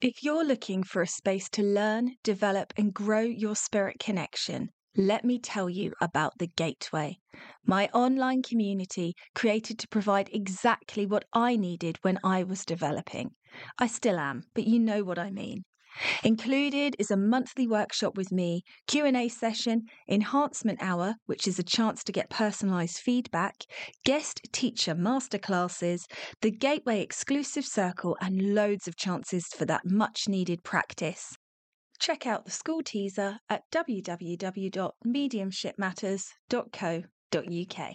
If you're looking for a space to learn, develop, and grow your spirit connection, let me tell you about The Gateway, my online community created to provide exactly what I needed when I was developing. I still am, but you know what I mean. Included is a monthly workshop with me, Q&A session, enhancement hour, which is a chance to get personalized feedback, guest teacher masterclasses, the Gateway exclusive circle and loads of chances for that much needed practice. Check out the school teaser at www.mediumshipmatters.co.uk.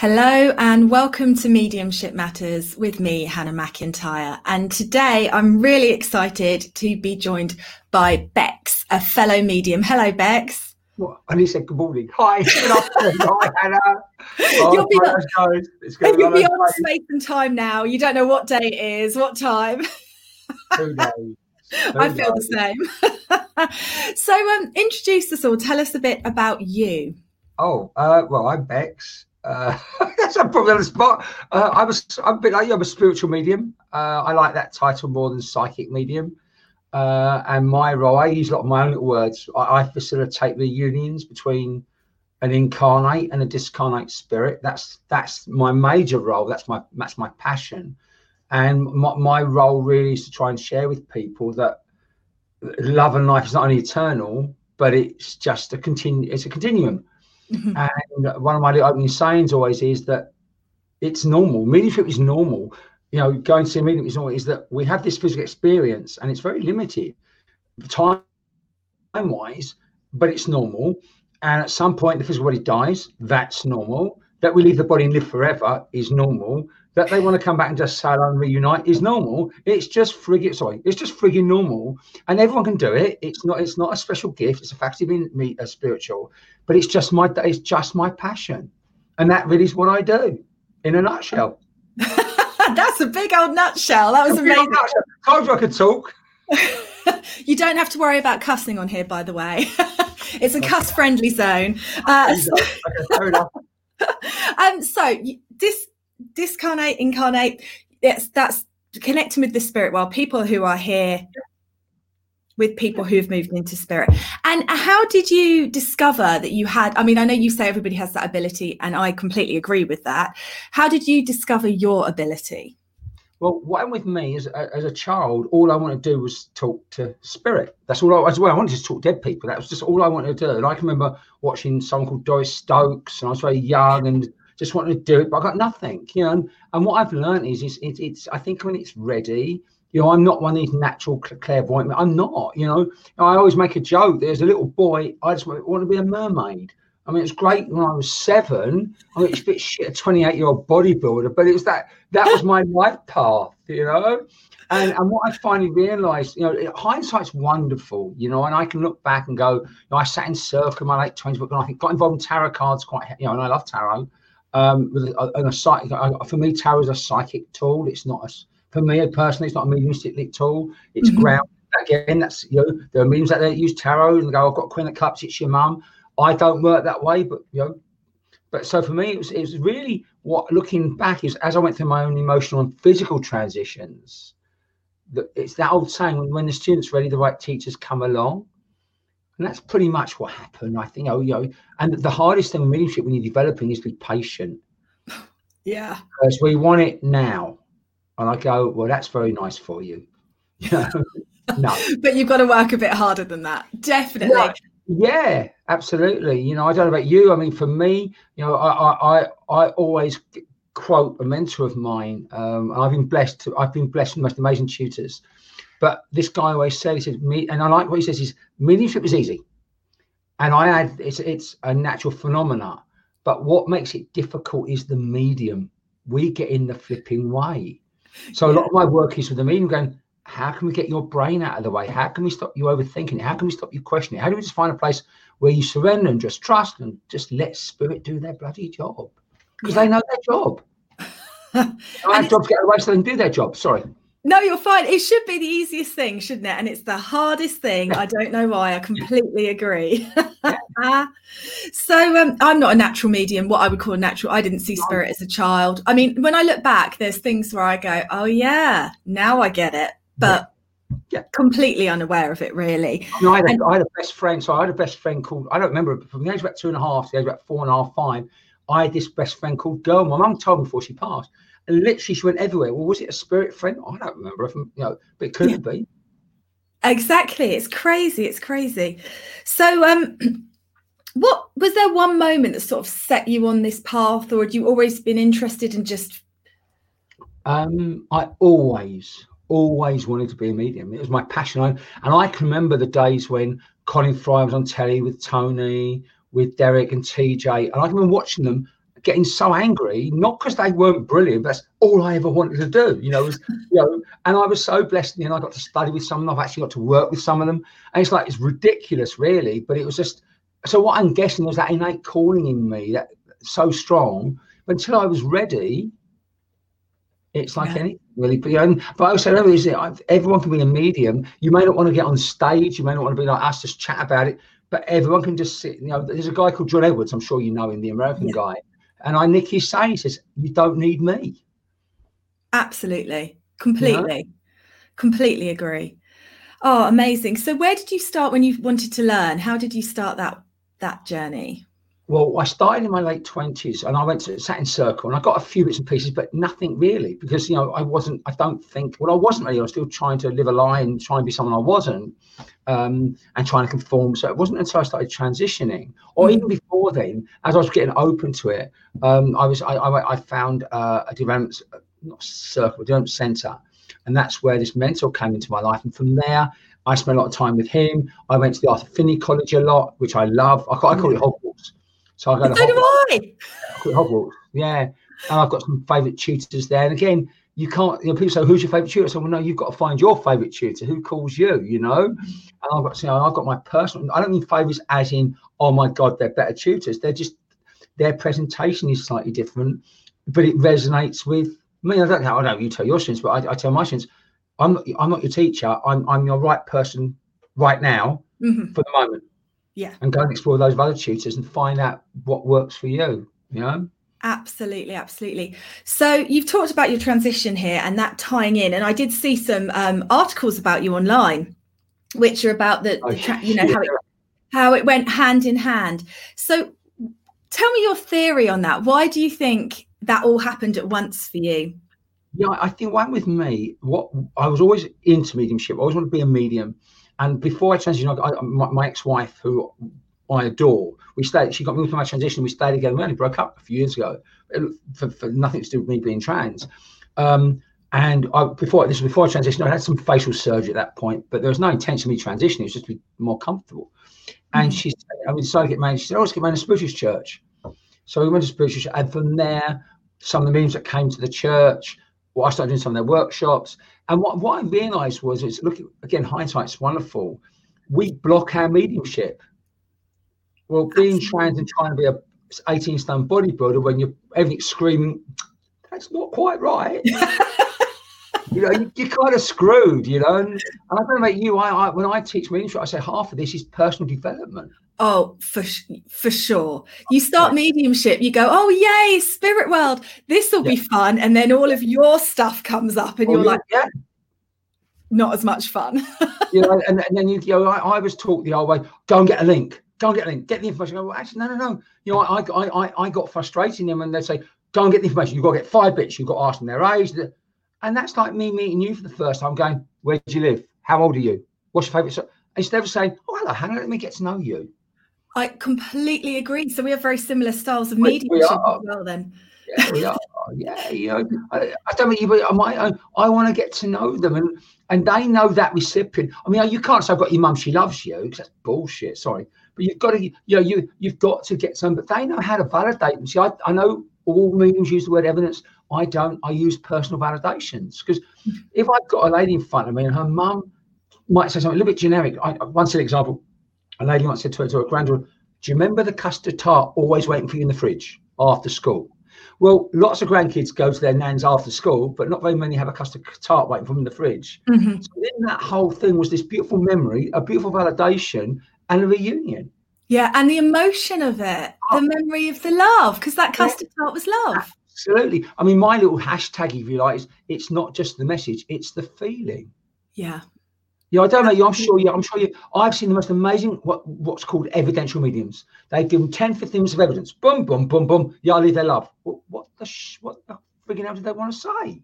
Hello and welcome to Mediumship Matters with me, Hannah McIntyre. And today I'm really excited to be joined by Becs, a fellow medium. Hello, Becs. Well, I need said good morning. Hi, good afternoon. Hi, Hannah. Oh, You'll be on- guys. It's going You'll be on space and time now. You don't know what day it is, what time. Two days. Two I feel days. the same. so, um, introduce us all. Tell us a bit about you. Oh, uh, well, I'm Becs. Uh, that's probably on the spot. Uh, I'm a, I'm a. I'm a spiritual medium. Uh, I like that title more than psychic medium. Uh, and my role, I use a lot of my own little words. I, I facilitate the unions between an incarnate and a discarnate spirit. That's that's my major role. That's my that's my passion. And my, my role really is to try and share with people that love and life is not only eternal, but it's just a continu- It's a continuum. Mm-hmm. And one of my opening sayings always is that it's normal. Mediumship is normal. You know, going to see a medium is normal. Is that we have this physical experience and it's very limited, time wise, but it's normal. And at some point, the physical body dies. That's normal. That we leave the body and live forever is normal. That they want to come back and just sail and reunite is normal. It's just friggin' sorry, it's just friggin' normal, and everyone can do it. It's not it's not a special gift. It's a fact of being me a spiritual, but it's just my it's just my passion, and that really is what I do, in a nutshell. That's a big old nutshell. That was amazing. Told you I could talk. you don't have to worry about cussing on here, by the way. it's a cuss friendly zone. Uh, so, Okay, fair enough. um, so this discarnate, incarnate, it's, that's connecting with the spirit world. People who are here with people who've moved into spirit. And how did you discover that you had? I mean, I know you say everybody has that ability, and I completely agree with that. How did you discover your ability? Well, what happened with me is, as a child, all I wanted to do was talk to spirit. That's all I, as well. I wanted to talk to dead people. That was just all I wanted to do. And I can remember watching someone called Doris Stokes, and I was very young and just wanted to do it, but I got nothing, you know. And, and what I've learned is, is it, it's, I think when it's ready, you know, I'm not one of these natural clairvoyant. I'm not, you know. I always make a joke. There's a little boy. I just want to be a mermaid. I mean, it's great when I was seven. I mean, it's a bit shit, a 28 year old bodybuilder, but it was that that was my life path, you know. And and what I finally realised, you know, hindsight's wonderful, you know, and I can look back and go, you know, I sat in circle in my late twenties, but I got involved in tarot cards quite, you know, and I love tarot. Um, with a, and a psychic, for me, tarot is a psychic tool. It's not a for me personally, it's not a mediumistic tool. It's mm-hmm. ground again. That's you know there are mediums out there that use tarot and go, I've got Queen of Cups. It's your mum. I don't work that way, but you know. But so for me, it was it was really what looking back is as I went through my own emotional and physical transitions. That it's that old saying when, when the student's ready, the right teachers come along. And that's pretty much what happened. I think, oh, you know, and the hardest thing in mediumship when you're developing is to be patient. Yeah. Because we want it now. And I go, well, that's very nice for you. no. but you've got to work a bit harder than that. Definitely. Yeah, yeah, absolutely. You know, I don't know about you. I mean, for me, you know, I I, I always quote a mentor of mine. Um, I've been blessed. To, I've been blessed with the most amazing tutors. But this guy always said, he said, me, and I like what he says, is mediumship is easy. And I add, it's, it's a natural phenomena. But what makes it difficult is the medium. We get in the flipping way. So a lot of my work is with the medium going, how can we get your brain out of the way? How can we stop you overthinking it? How can we stop you questioning it? How do we just find a place where you surrender and just trust and just let spirit do their bloody job? Because yeah. they know their job. Our job's get away so they can do their job. Sorry. No, you're fine. It should be the easiest thing, shouldn't it? And it's the hardest thing. I don't know why. I completely agree. so um, I'm not a natural medium, what I would call natural. I didn't see spirit as a child. I mean, when I look back, there's things where I go, oh, yeah, now I get it. But yeah. completely unaware of it, really. I, had a, and, I had a best friend. So I had a best friend called, I don't remember, from the age of about two and a half to the age of about four and a half, five, I had this best friend called Girl. My mum told me before she passed and literally, she went everywhere. Well, was it a spirit friend? I don't remember. If, you know, but it could yeah. be. Exactly. It's crazy. It's crazy. So, um, what was there one moment that sort of set you on this path, or had you always been interested in just? Um, I always, always wanted to be a medium. It was my passion. I, and I can remember the days when Colin Fry was on telly with Tony, with Derek and TJ, and I can remember watching them getting so angry, not because they weren't brilliant, that's all I ever wanted to do, you know, was, you know, and I was so blessed, you know, I got to study with some of them, I've actually got to work with some of them. And it's like, it's ridiculous, really, but it was just, so what I'm guessing was that innate calling in me that so strong, but until I was ready, it's like yeah. anything really. But, you know, but I also know is that everyone can be a medium. You may not want to get on stage, you may not want to be like us, just chat about it, but everyone can just sit. You know, there's a guy called John Edwards, I'm sure you know him, the American yeah. guy and I nick his say, he says, You don't need me. Absolutely. Completely. You know? Completely agree. Oh, amazing. So where did you start when you wanted to learn? How did you start that that journey? Well, I started in my late twenties, and I went to sat in circle, and I got a few bits and pieces, but nothing really, because you know I wasn't. I don't think. Well, I wasn't really. I was still trying to live a lie and try and be someone I wasn't, um, and trying to conform. So it wasn't until I started transitioning, or even before then, as I was getting open to it, um, I was. I, I, I found uh, a development, not circle, development center, and that's where this mentor came into my life, and from there. I spent a lot of time with him. I went to the Arthur Findlay College a lot, which I love. I call, I call it Hogwarts so I go so do I. Hogwarts. Yeah. And I've got some favourite tutors there. And again, you can't, you know, people say, who's your favourite tutor? I say, well, no, you've got to find your favourite tutor. Who calls you, you know? And I've got, you know, I've got my personal, I don't mean favourites as in, oh my God, they're better tutors. They're just, their presentation is slightly different, but it resonates with me. I don't know, I don't you tell your students, but I, I tell my students, I'm not, I'm not your teacher. I'm, I'm your right person right now mm-hmm. for the moment yeah and go and explore those other tutors and find out what works for you you know Absolutely, absolutely. So you've talked about your transition here and that tying in, and I did see some um, articles about you online. which are about the, the tra- you know how it how it went hand in hand. So tell me your theory on that. Why do you think that all happened at once for you? Yeah, I think one with me, what I was always into mediumship. I always wanted to be a medium. And before I transitioned, I, my, my, ex-wife, who I adore, we stayed. She got me for my transition. We stayed together. We only broke up a few years ago, for, for nothing to do with me being trans. Um, and I, before this was before I transitioned, I had some facial surgery at that point, but there was no intention of me transitioning. It was just to be more comfortable. And she, I decided to get married. She said, "Oh, let's get married in a Spiritualist church." So we went to Spiritualist, church, and from there, some of the mediums that came to the church, well, I started doing some of their workshops. And what, what I realized was, it's look again, hindsight's wonderful. We block our mediumship. Well, being trans and trying to be a 18 stone bodybuilder when you're everything's screaming, that's not quite right. you know, you, are kind of screwed, you know. And, I don't know about you. I, I when I teach mediumship, I say half of this is personal development. Oh, for for sure. You start mediumship, you go, oh yay, spirit world, this will yeah. be fun, and then all of your stuff comes up, and oh, you're yeah, like, yeah. not as much fun. you know, and, and then you, you know, I, I, was taught the old way: go and get a link, go and get a link, get the information. I go, well, actually, no, no, no. You know, I I I, I got frustrated in them, and they say, go and get the information. You've got to get five bits. You've got to ask them their age, and that's like me meeting you for the first time, going, where do you live? How old are you? What's your favorite? So instead of saying, oh hello, Hannah, let me get to know you I completely agree. So we have very similar styles of mediumship as well. Then. Yeah, we are. yeah, you know, I, I don't mean you, but I, I, I want to get to know them, and and they know that recipient. I mean, you can't say I've got your mum; she loves you because that's bullshit. Sorry, but you've got to, you know, you you've got to get some. But they know how to validate them. See, I, I know all mediums use the word evidence. I don't. I use personal validations because if I've got a lady in front of me and her mum might say something a little bit generic. I, one silly example a lady once said to her, to her granddaughter, Do you remember the custard tart always waiting for you in the fridge after school? Well, lots of grandkids go to their nans after school, but not very many have a custard tart waiting for them in the fridge. Mm-hmm. So then that whole thing was this beautiful memory, a beautiful validation, and a reunion. Yeah, and the emotion of it, the oh. memory of the love, because that custard tart was love. Absolutely. I mean, my little hashtag, if you like, is it's not just the message, it's the feeling. Yeah, yeah, I don't know. I'm sure you. I'm sure you. I've seen the most amazing what what's called evidential mediums. They give them 10 things of evidence. Boom, boom, boom, boom. Yeah, I leave their love. What, what the sh- what the frigging hell do they want to say?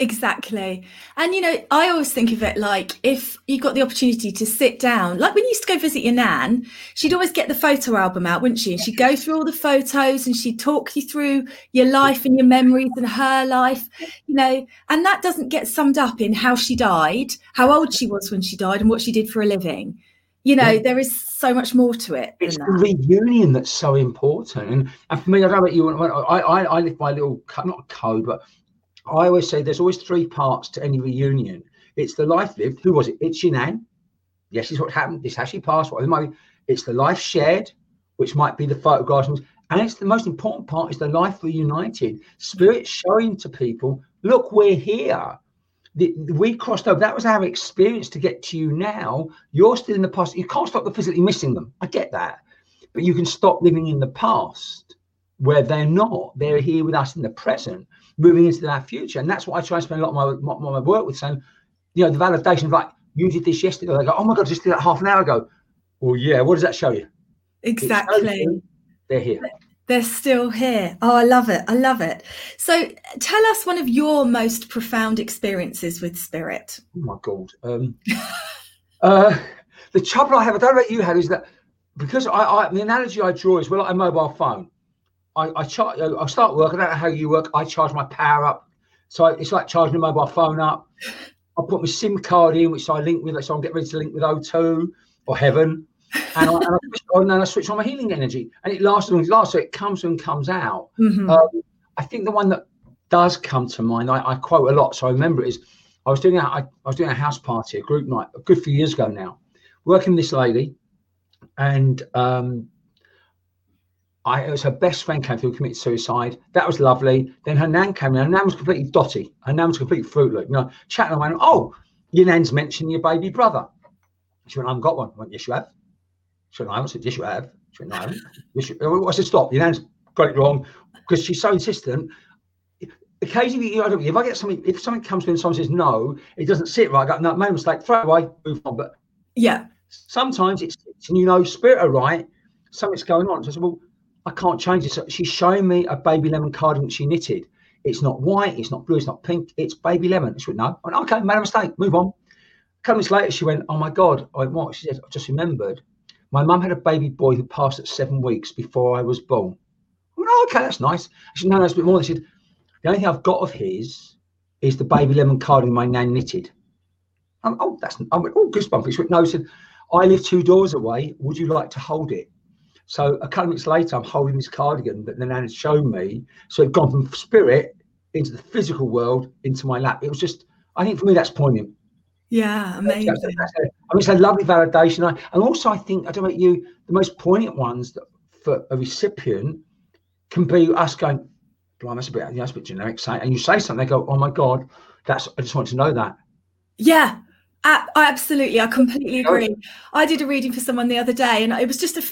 Exactly. And, you know, I always think of it like if you got the opportunity to sit down, like when you used to go visit your nan, she'd always get the photo album out, wouldn't she? And she'd go through all the photos and she'd talk you through your life and your memories and her life, you know, and that doesn't get summed up in how she died, how old she was when she died, and what she did for a living. You know, there is so much more to it. It's the reunion that's so important. And, and for me, I don't know about you, I, I, I live by a little, not a code, but I always say there's always three parts to any reunion. It's the life lived. Who was it? It's your nan. Yes, is what happened. This actually passed. What it might be. It's the life shared, which might be the photographs, and it's the most important part is the life reunited. Spirit showing to people, look, we're here. The, we crossed over. That was our experience to get to you now. You're still in the past. You can't stop the physically missing them. I get that. But you can stop living in the past where they're not. They're here with us in the present moving into that future. And that's what I try and spend a lot of my, my, my work with saying, you know, the validation of like, you did this yesterday. They go, oh my God, just did that half an hour ago. Well, yeah, what does that show you? Exactly. They're here. They're still here. Oh, I love it. I love it. So tell us one of your most profound experiences with spirit. Oh my God. Um, uh, the trouble I have, I don't know about you, had, is that because I, I the analogy I draw is well, like a mobile phone. I, I charge. I start work. I don't know how you work. I charge my power up, so it's like charging a mobile phone up. I put my SIM card in, which I link with. So I'm getting ready to link with O2 or Heaven, and I, and I, switch, on, and I switch on my healing energy, and it lasts and lasts. So it comes and comes out. Mm-hmm. Um, I think the one that does come to mind, I, I, quote a lot, so I remember it is. I was doing a, I, I was doing a house party, a group night, a good few years ago now, working with this lady, and um, I, it was her best friend came through, committed suicide. That was lovely. Then her nan came in. Her nan was completely dotty. Her nan was completely fruit loop. You know, chatting. Went, "Oh, your nan's mentioned your baby brother." She went, "I haven't got one." I went, "Yes, you have." She went, "I haven't." Said, "Yes, you have." She went, "No, I haven't." Yes, you... Oh, I said, "Stop. Your nan's got it wrong," because she's so insistent. Occasionally, you know, if I get something, if something comes to me and someone says no, it doesn't sit right. I go, "No, made a mistake. Throw it away. Move on." But Yeah. Sometimes it's, and you know, spirit are right, something's going on. So I said, well, I can't change this. She's showing me a baby lemon cardigan she knitted. It's not white, it's not blue, it's not pink, it's baby lemon. She went, no. I went, okay, made a mistake, move on. A couple minutes later, she went, oh my God. I went, what? She said, I just remembered. My mum had a baby boy who passed at seven weeks before I was born. I went, oh, okay, that's nice. She said, no, no, it's a bit more. She said, the only thing I've got of his is the baby lemon cardigan my nan knitted. I'm, oh, that's, I went, oh, goosebumps. She went, no, she said, I live two doors away. Would you like to hold it? So a couple of minutes later, I'm holding this cardigan that the nan had shown me. So it gone from spirit into the physical world into my lap. It was just, I think for me, that's poignant. Yeah, amazing. I mean, it's a lovely validation. and also, I think, I don't know about you, the most poignant ones that for a recipient can be us going, blimey, that's a bit, that's a bit generic. Say, and you say something, they go, oh my God, that's, I just want to know that. Yeah, I, absolutely. I completely agree. I did a reading for someone the other day and it was just a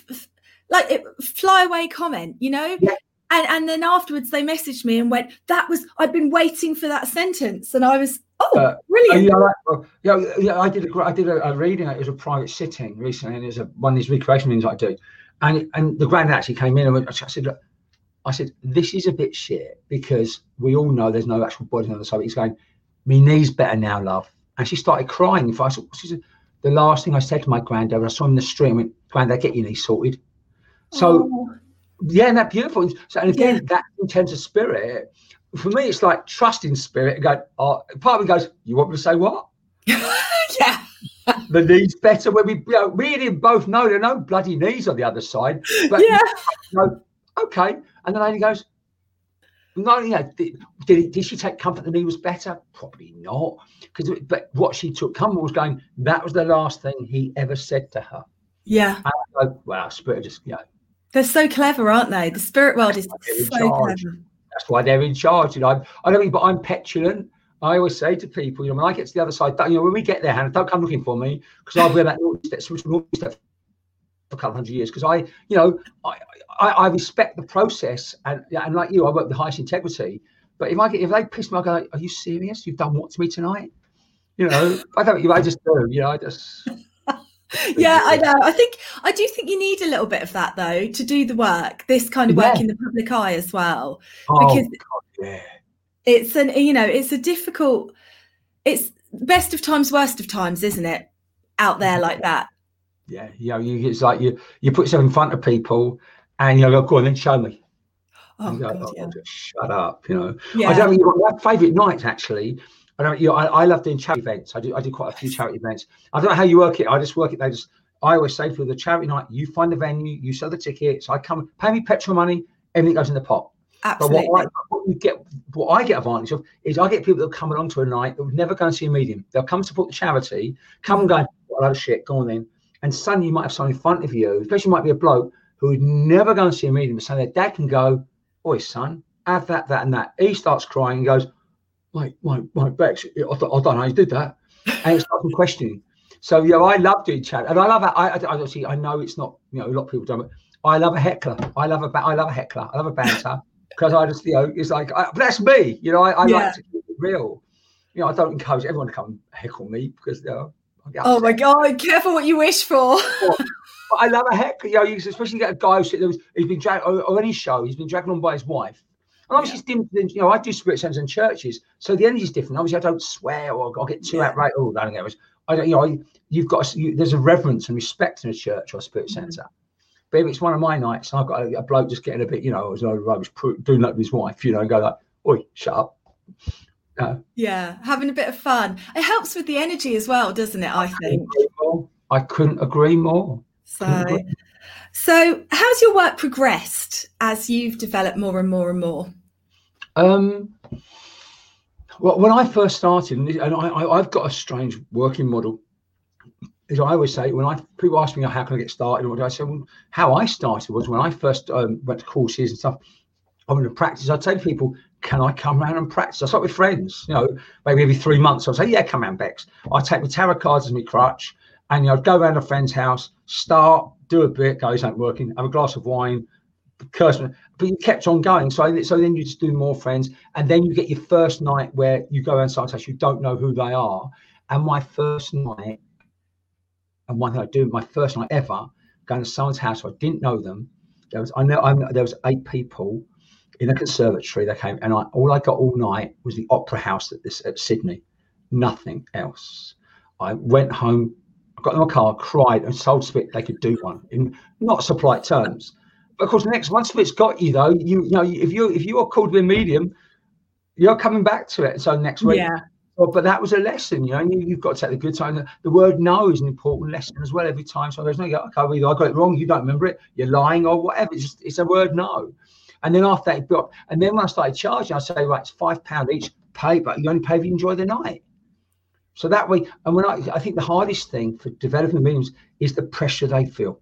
like it, flyaway comment, you know? Yeah. And, and then afterwards they messaged me and went, that was, I'd been waiting for that sentence. And I was, oh, uh, brilliant. Yeah, well, yeah, yeah, I did a, I did a, a reading. It was a private sitting recently and it was a, one of these recreation meetings I do. And, and the grand actually came in and went, I said, look, I said, this is a bit shit because we all know there's no actual body on the side. He's going, me knee's better now, love. And she started crying. I said, the last thing I said to my granddad, I saw him in the street, I went, granddad, get your knees sorted. So, oh. yeah, and that beautiful. So, and again, yeah. that intense of spirit, for me, it's like trusting spirit and going, oh, part of me goes, you want me to say what? yeah. the knees better when we, you know, we and both know there are no bloody knees on the other side. But, yeah. You know, okay. And the lady goes, no, you know, did, did, did, she take comfort that he was better? Probably not. Because, but what she took comfort was going. That was the last thing he ever said to her. Yeah. And wow, spirit just you know. They're so clever, aren't they? The spirit world is so clever. That's why they're in charge. You know, I, I don't mean, but I'm petulant. I always say to people, you know, when I get to the other side, you know, when we get there, Hannah, don't come looking for me because I'll be switch step for a couple hundred years because I, you know, I, I, I, respect the process and and like you, I work with the highest integrity. But if I get if they piss me, I go, "Are you serious? You've done what to me tonight?" You know, I don't. I just do. You know, I just. Yeah, I know. I think I do think you need a little bit of that though to do the work. This kind of work yeah. in the public eye as well, oh, because God, yeah. it's an you know it's a difficult. It's best of times, worst of times, isn't it? Out there mm-hmm. like that. Yeah, you know, you it's like you you put yourself in front of people and you go, oh, go on, then show me. Oh, go, God, oh, yeah. shut up, you know. Yeah. I don't know, my favourite night actually. I don't, you know, I, I love doing charity events. I do, I do quite a few charity events. I don't know how you work it. I just work it. They just, I always say for the charity night, you find the venue, you sell the tickets. I come, pay me petrol money, everything goes in the pot. Absolutely. But what, I, what you get, what I get advantage of is I get people that come along to a night that would never go and see a medium. They'll come support the charity, come and go, oh, well, of shit, go on then. And suddenly you might have someone in front of you, especially might be a bloke who would never go and see a medium, but so their dad can go, Oi, son, have that, that, and that. He starts crying and goes, Wait, my my Becs, I, I don't know how you did that. And it starts questioning. So, yeah, I love doing chat. And I love it. I, I, I, I know it's not, you know, a lot of people don't, but I love a heckler. I love a, I love a heckler. I love a banter because I just, you know, it's like, I, that's me. You know, I, I yeah. like to keep it real. You know, I don't encourage everyone to come heckle me because, you know, Oh my god! Careful what you wish for. I love a heck. You know, especially you especially get a guy who's, he's been dragged or any show. He's been dragged on by his wife. And obviously, yeah. it's different. You know, I do spirit centers in churches, so the energy is different. Obviously, I don't swear or I get too yeah. outright. Oh, I don't get it. I don't. You know, you've got you, there's a reverence and respect in a church or a spirit mm-hmm. center. But if it's one of my nights, I've got a, a bloke just getting a bit, you know, as I was doing that with his wife, you know, and go like, "Oi, shut up." Yeah, having a bit of fun. It helps with the energy as well, doesn't it? I, I think. I couldn't agree more. So, so how's your work progressed as you've developed more and more and more? Um, well, when I first started, and I, have got a strange working model. is I always say, when I people ask me how can I get started, do I say? Well, how I started was when I first um, went to courses and stuff. I went to practice. I'd say to people, can I come around and practice? I start with friends, you know, maybe every three months. I'd say, yeah, come around, Becs. I'd take my tarot cards as my crutch and you know, I'd go around a friend's house, start, do a bit, go, this ain't working, have a glass of wine, curse me. But you kept on going. So, so then you just do more friends. And then you get your first night where you go around someone's house, you don't know who they are. And my first night, And one thing I do, my first night ever, going to someone's house, I didn't know them. There was I know I there was eight people in a conservatory. They came, and I, all I got all night was the opera house at this at Sydney, nothing else. I went home, got in my car, cried, and told Spit they could do one in not supply terms. But of course, next once it's got you though, you, you know if you if you are called a medium, you're coming back to it. So next week, yeah. Well, but that was a lesson, you know. You, have got to take the good time. The word "no" is an important lesson as well. Every time someone goes, "No," go, okay, either I got it wrong, you don't remember it, you're lying, or whatever. It's just it's a word "no." And then after that, and then when I started charging, I say, right, it's five pound each. Pay, but you only pay if you enjoy the night. So that way, and when I, I think the hardest thing for developing mediums is the pressure they feel.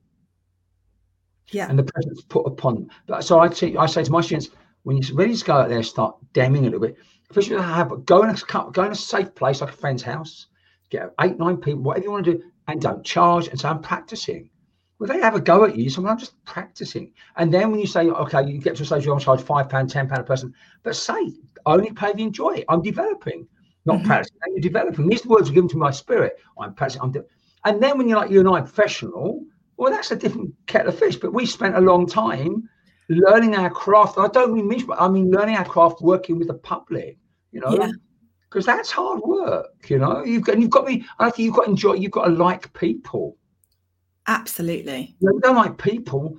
Yeah. And the pressure put upon them. But so I, say, I say to my students, when you're ready to go out there, start damning a little bit First, you have go in a go in a safe place like a friend's house, get eight, nine people, whatever you want to do, and don't charge and say I'm practicing. Well, they have a go at you, so I'm just practicing. And then when you say, okay, you get to a stage where I'm charge five pound, ten pound a person, but say only pay the enjoy it. I'm developing, not mm-hmm. practicing. You're developing. These words are given to my spirit. I'm practicing. I'm de- and then when you're like you and I professional, well, that's a different kettle of fish. But we spent a long time learning our craft. I don't mean but I mean learning our craft working with the public, you know. Because yeah. that's hard work, you know. You've got you've got to be, I think you've got to enjoy you've got to like people. Absolutely. You, know, you don't like people,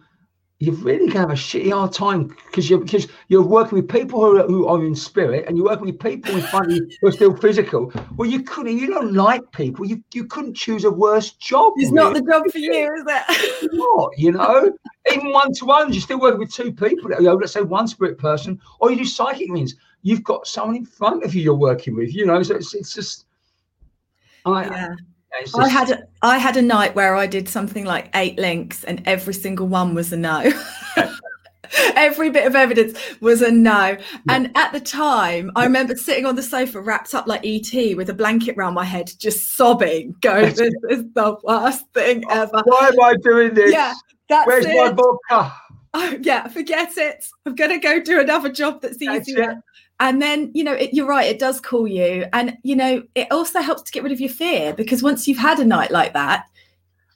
you're really going to have a shitty hard time because you're because you're working with people who are, who are in spirit and you're working with people in front of you who are still physical. Well, you couldn't. You don't like people. You you couldn't choose a worse job. It's really. not the job for you, is it? not. You know, even one to ones, you're still working with two people. You know, let's say one spirit person, or you do psychic means you've got someone in front of you you're working with. You know, so it's it's just. I, yeah. Just... I had a, I had a night where I did something like eight links, and every single one was a no. every bit of evidence was a no. And at the time, I remember sitting on the sofa, wrapped up like ET, with a blanket around my head, just sobbing, going, "This is the worst thing oh, ever." Why am I doing this? Yeah, that's Where's it. my vodka? Oh, yeah, forget it. I'm gonna go do another job that's easier and then you know it, you're right it does call you. And you know it also helps to get rid of your fear because once you've had a night like that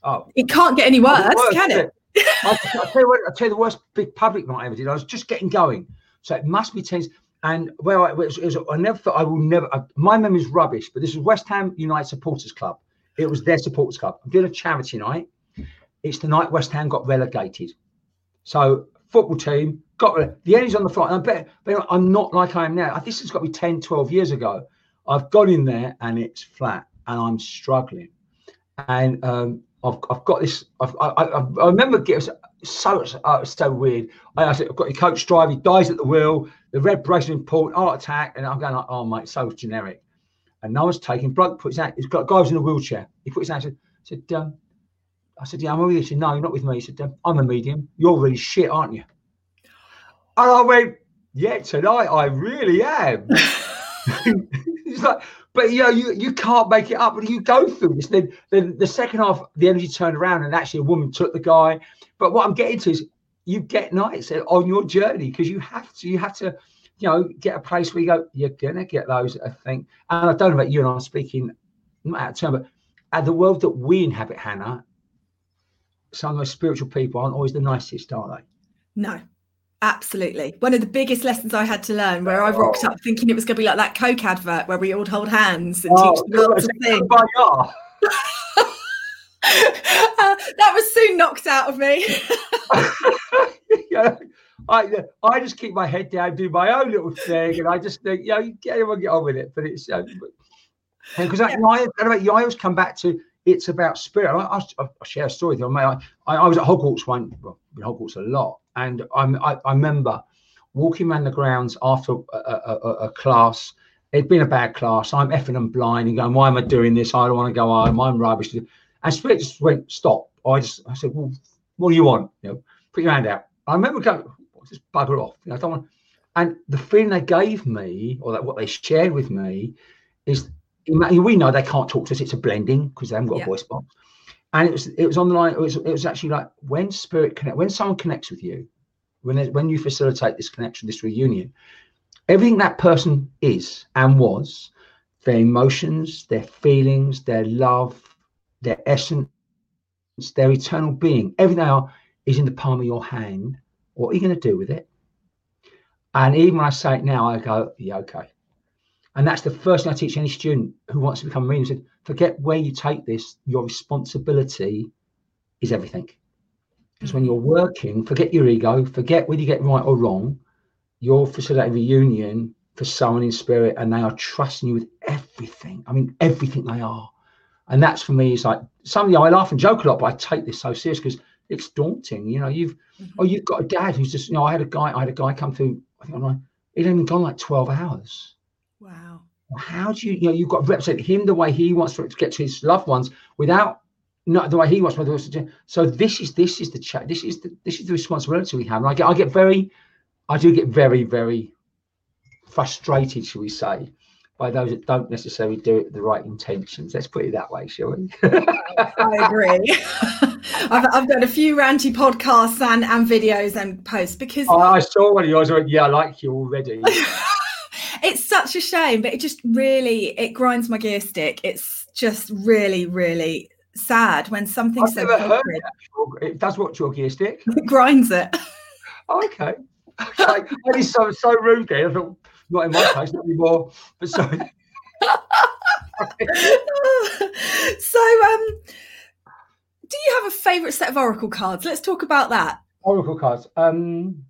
oh. it can't get any oh, worse, worse can it, it? I'll, I'll, tell you what i'll tell you the worst big public night i ever did. I was just getting going. So it must be tense. And well it was, was, i never thought i will never I, my memory is rubbish but this is west ham united supporters club. It was their supporters club. I'm doing a charity night. It's the night west ham got relegated. So football team got the Eddie's on the front. I bet, I'm not like I am now. This has got to be 10, 12 years ago. I've got in there and it's flat and I'm struggling. And um, I've, I've got this. I've, I, I, I remember getting so uh, so weird. I, said, I've got your coach drive. He dies at the wheel. The red bracelet important heart attack, and I'm going like, oh mate, so generic. And no one's taking. Bloke puts out. He's got guy was in a wheelchair. He puts out. Said, said um, I said, yeah, I'm with you. He said, no, you're not with me. He said, I'm a medium. You're really shit, aren't you? And I went, yeah, tonight I really am. He's like, but you know, you, you can't make it up. But you go through this. Then, then the second half, the energy turned around, and actually a woman took the guy. But what I'm getting to is, you get nights on your journey because you have to. You have to, you know, get a place where you go. You're gonna get those. I think, and I don't know about you, and I'm speaking not out of turn, but at the world that we inhabit, Hannah, some of those spiritual people aren't always the nicest, are they? No, Absolutely. One of the biggest lessons I had to learn where I rocked up thinking it was going to be like that Coke advert where we all hold hands and oh, teach the world to sing. uh, that was soon knocked out of me. yeah, I, I just keep my head down, do my own little thing, and I just think, you know, you get everyone get on with it. But it's because uh, yeah. I, I always come back to it's about spirit. I, I, I share a story with you. I, I, I was at Hogwarts one, well, Hogwarts a lot, and I'm, I, I remember walking around the grounds after a, a, a, a, class. It'd been a bad class. I'm effing and blind and going, why am I doing this? I don't want to go home. I'm rubbish. And Spirit just went, stop. I just, I said, well, what do you want? You know, put your hand out. I remember going, just bugger off. You know, I don't want. And the feeling they gave me, or that what they shared with me, is we know they can't talk to us. It's a blending because they haven't got yeah. a voice box and it was it was on the line. It was it was actually like when spirit connect when someone connects with you, when when you facilitate this connection, this reunion, everything that person is and was, their emotions, their feelings, their love, their essence, their eternal being, everything they are is in the palm of your hand. What are you going to do with it? And even when I say it now, I go, yeah, okay. And that's the first thing I teach any student who wants to become a medium. Said, forget where you take this. Your responsibility is everything. Because when you're working, forget your ego, forget whether you get right or wrong. You're facilitating reunion for someone in spirit, and they are trusting you with everything. I mean, everything they are. And that's for me is like something I laugh and joke a lot, but I take this so serious because it's daunting. You know, you've mm-hmm. oh, you've got a dad who's just you know, I had a guy, I had a guy come through. I think online, he'd only gone like twelve hours. How do you you know you've got to represent him the way he wants to get to his loved ones without not the way he wants to. So this is this is the chat. This is the this is the responsibility we have. And I get I get very, I do get very very frustrated, shall we say, by those that don't necessarily do it with the right intentions. Let's put it that way, shall we? I agree. I've, I've done a few ranty podcasts and, and videos and posts because oh, I saw one of yours. I went, yeah, I like you already. such a shame, but it just really it grinds my gear stick. It's just really, really sad when something so never heard it does what your gear stick. It grinds it. Oh, okay. Okay. That is so so rude. I thought not in my place, not anymore. But sorry. so, um, do you have a favourite set of oracle cards? Let's talk about that. Oracle cards. Um,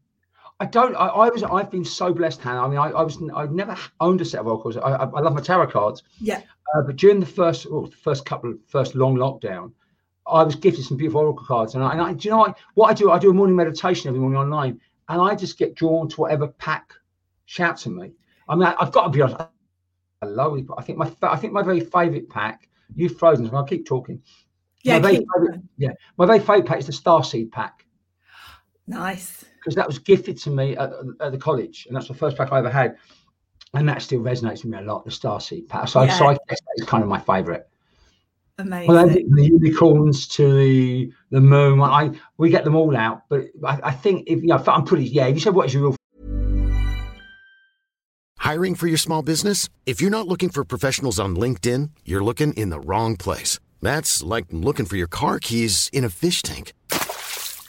I don't. I, I, was. I've been so blessed, Hannah. I mean, I, I was. I've never owned a set of oracles. I, I, I love my tarot cards. Yeah. Uh, but during the first, well, first couple, first long lockdown, I was gifted some beautiful oracle cards, and I, and I do you know what, what I do? I do a morning meditation every morning online, and I just get drawn to whatever pack shouts at me. I mean, I, have got to be honest. I love it. I think my I think my very favourite pack. You've frozen, so I'll keep talking. Yeah, my very favorite, yeah. My very favourite pack is the Starseed pack. Nice. Because that was gifted to me at, at, the college, and that's the first pack I ever had, and that still resonates with me a lot. The Starseed pack. So, yeah. so I guess that is kind of my favourite. Amazing. Well, the unicorns to the the moon. I we get them all out, but I, I think if you know, I'm pretty. Yeah, if you said what is your real Hiring for your small business? If you're not looking for professionals on LinkedIn, you're looking in the wrong place. That's like looking for your car keys in a fish tank.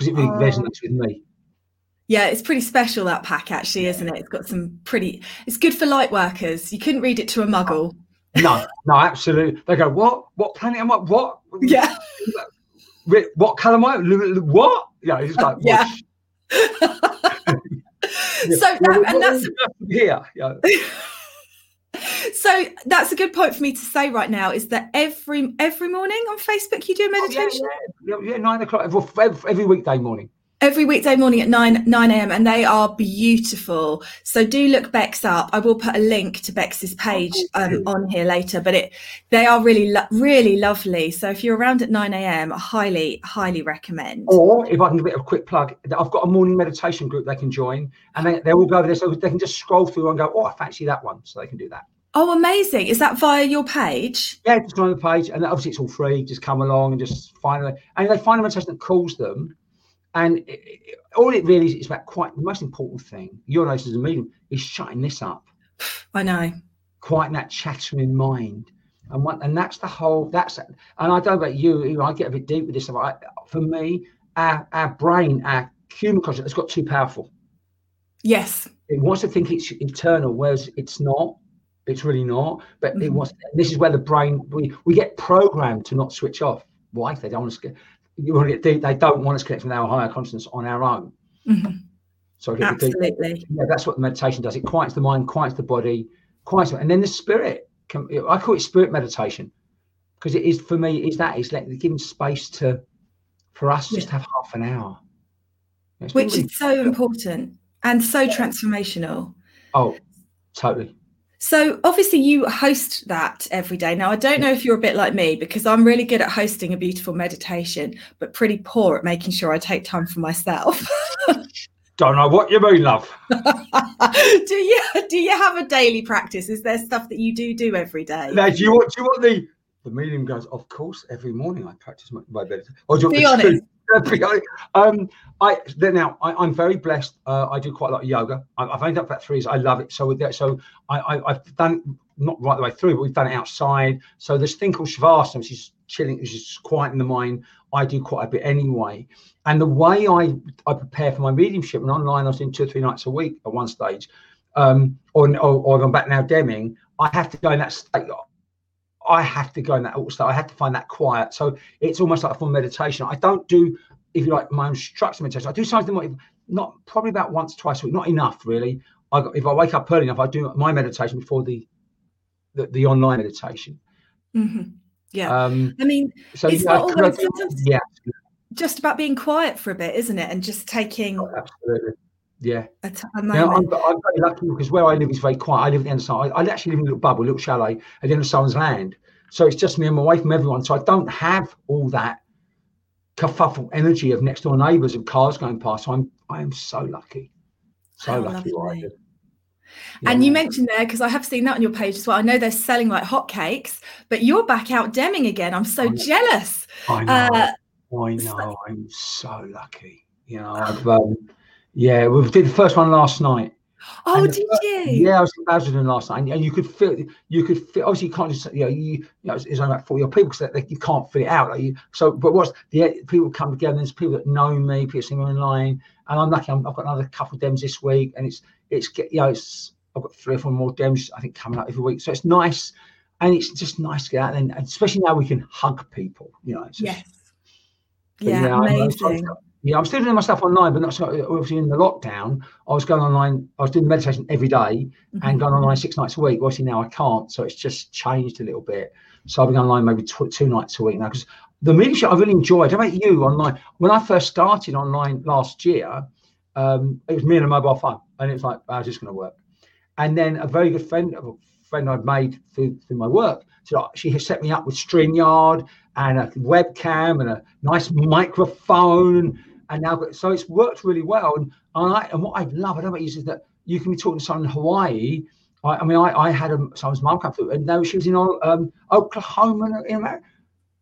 because it really oh. resonates with me. Yeah, it's pretty special that pack actually, isn't it? It's got some pretty. It's good for light workers. You couldn't read it to a muggle. No, no, absolutely. They go, what? What planet am I? What? Yeah. What color am I? What? Yeah, it's like yeah. so that, and that's here. Yeah so that's a good point for me to say right now is that every every morning on Facebook you do a oh, meditation. Oh, yeah, yeah. yeah, nine o'clock every, every weekday morning every weekday morning at 9 9 a.m and they are beautiful so do look becs up i will put a link to becs's page oh, um, on here later but it they are really lo- really lovely so if you're around at 9 a.m i highly highly recommend or if i can give it a quick plug i've got a morning meditation group they can join and they, they will go over there so they can just scroll through and go oh i fancy that one so they can do that Oh, amazing! Is that via your page? Yeah, just on the page, and obviously it's all free. Just come along and just find it. And they find a meditation that calls them, and it, all it really is, is about quite the most important thing. Your notice as a medium is shutting this up. I know. Quite that chattering mind. And what, and that's the whole that's and I don't know about you, I get a bit deep with this. I, for me, our, our brain, our human consciousness has got too powerful. Yes. It wants to think it's eternal, whereas it's not. It's really not. But mm-hmm. it wants this is where the brain we, we get programmed to not switch off. Why? They don't want to you want to get deep. They don't want us connecting with our higher consciousness on our own. Mm-hmm. So absolutely, yeah, that's what the meditation does. It quiets the mind, quiets the body, quiets, and then the spirit. Can, I call it spirit meditation because it is for me. Is that is like giving space to for us yeah. just have half an hour, which really is so important and so transformational. Oh, totally. So obviously you host that every day. Now I don't know if you're a bit like me because I'm really good at hosting a beautiful meditation, but pretty poor at making sure I take time for myself. don't know what you mean, love. do you do you have a daily practice? Is there stuff that you do do every day? Now, do you want do you want the the medium goes? Of course, every morning I practice my, my meditation. Or do you Be honest. um, I now I, am very blessed. Uh, I do quite a lot of yoga. I, have only done about three years. I love it. So with that, so I have done not right the way through, but we've done it outside. So this thing called Shavasana, which is chilling, which is quieting the mind. I do quite a bit anyway. And the way I I prepare for my mediumship and online, I was in two or three nights a week at one stage. Um, or, or, or I'm back now Deming. I have to go in that state. I have to go in that state. I have to find that quiet. So it's almost like a form of meditation. I don't do, if you like, my own structured meditation. I do something like, not probably about once, twice a week, not enough really. I, if I wake up early enough, I do my meditation before the the, the online meditation. Mm-hmm. Yeah. Um, I mean, so it's yeah, not always yeah. just about being quiet for a bit, isn't it? And just taking. Oh, absolutely. Yeah. A t- a now, I'm, I'm, very lucky because where I live is very quiet. I live at the end of. I, I actually live in a little bubble, a little chalet at the end of someone's land. So it's just me. I'm away from everyone. So I don't have all that kerfuffle energy of next door neighbours and cars going past. So I'm I am so lucky. So How lucky where I live. Yeah. And you mentioned there because I have seen that on your page as well. I know they're selling like hotcakes, but you're back out Deming again. I'm so I jealous. I know. Uh, I know. I'm so lucky. You know, I've um, yeah, we did the first one last night. Oh, did you? Yeah, I was in Basildon last night, and you could feel, you could feel. Obviously, you can't just, you know, you, you know, it's, it's only about forty people, so you can't fit it out. Like you, so, but what's the people come together? There's people that know me, people see me online, and I'm lucky. i have got another couple of dems this week, and it's, it's, you know, it's. I've got three or four more dems, I think, coming up every week. So it's nice, and it's just nice to get out, and especially now we can hug people. You know, just, yes. Yeah, yeah, amazing. Yeah, I'm still doing my stuff online, but not so obviously in the lockdown. I was going online. I was doing meditation every day mm-hmm. and going online six nights a week. Obviously now I can't, so it's just changed a little bit. So I've been online maybe tw- two nights a week now because the meditation I really enjoyed. How about you online? When I first started online last year, um, it was me and a mobile phone, and it's like, how's this going to work? And then a very good friend, a friend I'd made through, through my work, so she has set me up with StreamYard and a webcam and a nice microphone and now so it's worked really well. And, and, I, and what I love, I don't know what you is that you can be talking to someone in Hawaii. I, I mean, I, I had a, someone's mum come through, and now she was in um, Oklahoma in America.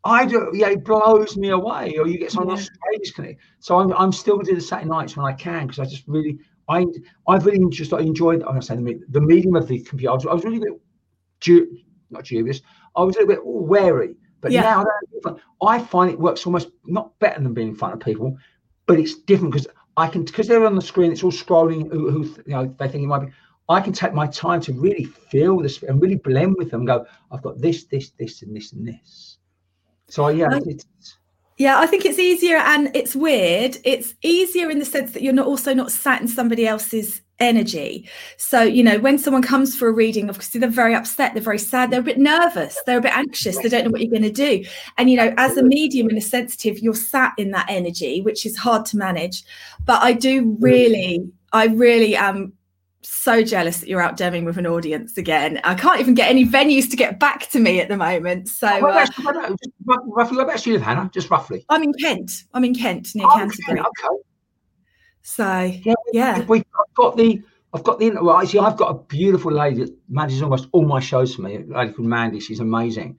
I do, yeah, it blows me away. Or you get someone yeah. Australia's connect. So I'm, I'm still doing the Saturday nights when I can because I just really, I, I've really just enjoyed. I'm saying the, the medium of the computer. I was, I was really a bit, du- not dubious. I was a little bit wary. But yeah. now I find it works almost not better than being in front of people, but it's different because I can because they're on the screen. It's all scrolling. Who, who you know they think it might be. I can take my time to really feel this and really blend with them. go, I've got this, this, this, and this, and this. So yeah, it's, yeah, I think it's easier and it's weird. It's easier in the sense that you're not also not sat in somebody else's energy. So, you know, when someone comes for a reading, obviously they're very upset, they're very sad, they're a bit nervous, they're a bit anxious, they don't know what you're going to do. And, you know, as a medium and a sensitive, you're sat in that energy, which is hard to manage. But I do mm-hmm. really, I really am so jealous that you're out deming with an audience again. I can't even get any venues to get back to me at the moment. So, oh, uh, just roughly, whereabouts you live, Hannah? Just roughly. I'm in Kent. I'm in Kent near oh, Canterbury. Okay. So yeah, yeah. we I've got the I've got the well, actually I've got a beautiful lady that manages almost all my shows for me. A lady called Mandy. She's amazing.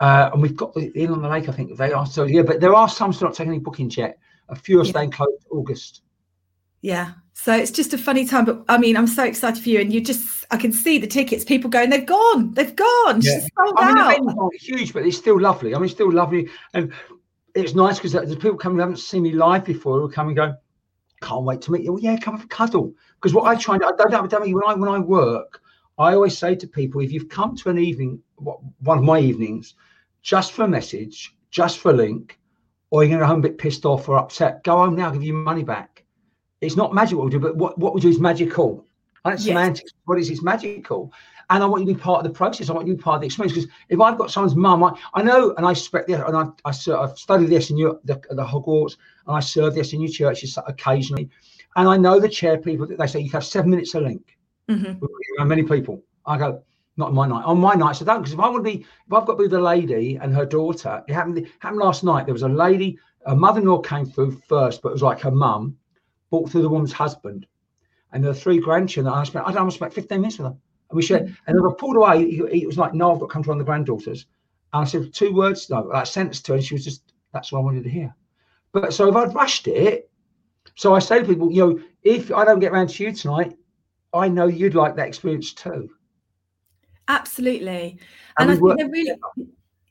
Uh, and we've got the Inn on the Lake. I think they are so yeah, but there are some still not taking any bookings yet. A few are yeah. staying closed August. Yeah. So it's just a funny time, but I mean, I'm so excited for you, and you just, I can see the tickets. People going, they've gone, they've gone. Yeah. She's sold I mean, out. The huge, but it's still lovely. I mean, it's still lovely, and it's nice because uh, there's people coming who haven't seen me live before who come and go, can't wait to meet you. Well, yeah, come have a cuddle. Because what I try and I don't, know, when I when I work, I always say to people, if you've come to an evening, one of my evenings, just for a message, just for a link, or you're going to go home a bit pissed off or upset, go home now, give you money back. It's not magic what we do, but what, what we do is magical. And it's yes. semantics. What is it's magical? And I want you to be part of the process. I want you to be part of the experience. Because if I've got someone's mum, I, I know and I suspect this, and I, I, I've studied this in your, the, the Hogwarts, and I serve this in your churches occasionally. And I know the chair people that they say you have seven minutes to link. Mm-hmm. Many people. I go, not on my night. On my nights, I don't because if I want to be, if I've got to be with a lady and her daughter, it happened. It happened last night. There was a lady, a mother-in-law came through first, but it was like her mum, brought through the woman's husband, and there were three grandchildren. I spent, I don't know, spent 15 minutes with them, and we shared. And then I pulled away. He, he, was like, "No, I've got to come to one of the granddaughters." And I said two words, no, I sentence to her, and she was just, "That's what I wanted to hear." But so if I'd rushed it, so I say to people, you know, if I don't get around to you tonight, I know you'd like that experience too. Absolutely. And, and I think there really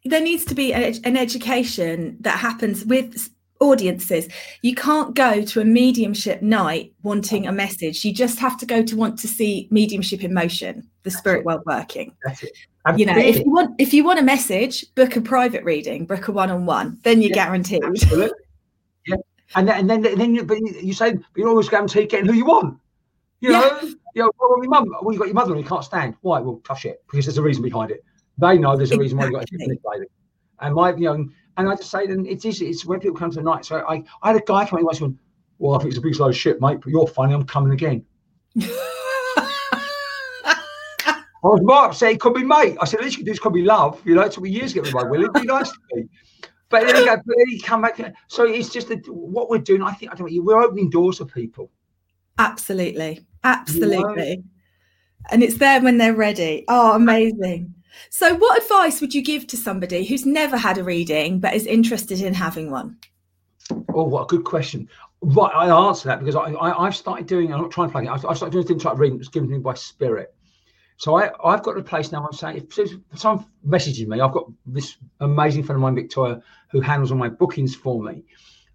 there needs to be an education that happens with audiences. You can't go to a mediumship night wanting a message. You just have to go to want to see mediumship in motion, the spirit world working. That's it. you know, if you want if you want a message, book a private reading, book a one-on-one, then you're yeah, guaranteed. Absolutely. Yeah. And then, and then, then you, but you say, you're always guaranteed getting who you want. You know, yeah. you know, well, mum, well, you got your mother and you can't stand. Why? Well, touch it because there's a reason behind it. They know there's a reason why you got to it. And my, you know, and I just say, then it is, it's when people come to the night. So I, I had a guy come in once and well, I think it's a big load of shit, mate, but you're funny. I'm coming again. I was more upset. It could be mate. I said, at least you can do this could be love. You know, it took me years to get with my Will. It'd be nice to be. But then he go, but then he come back. So it's just a, what we're doing. I think I don't know. We're opening doors for people. Absolutely. Absolutely. And it's there when they're ready. Oh, amazing. So, what advice would you give to somebody who's never had a reading but is interested in having one? Oh, what a good question. Right, I answer that because I, have started doing, I'm not trying to plug it, I've, I've started doing things like reading that's given to me by spirit. So I, I've got a place now. I'm saying if, if someone messages me, I've got this amazing friend of mine, Victoria, who handles all my bookings for me.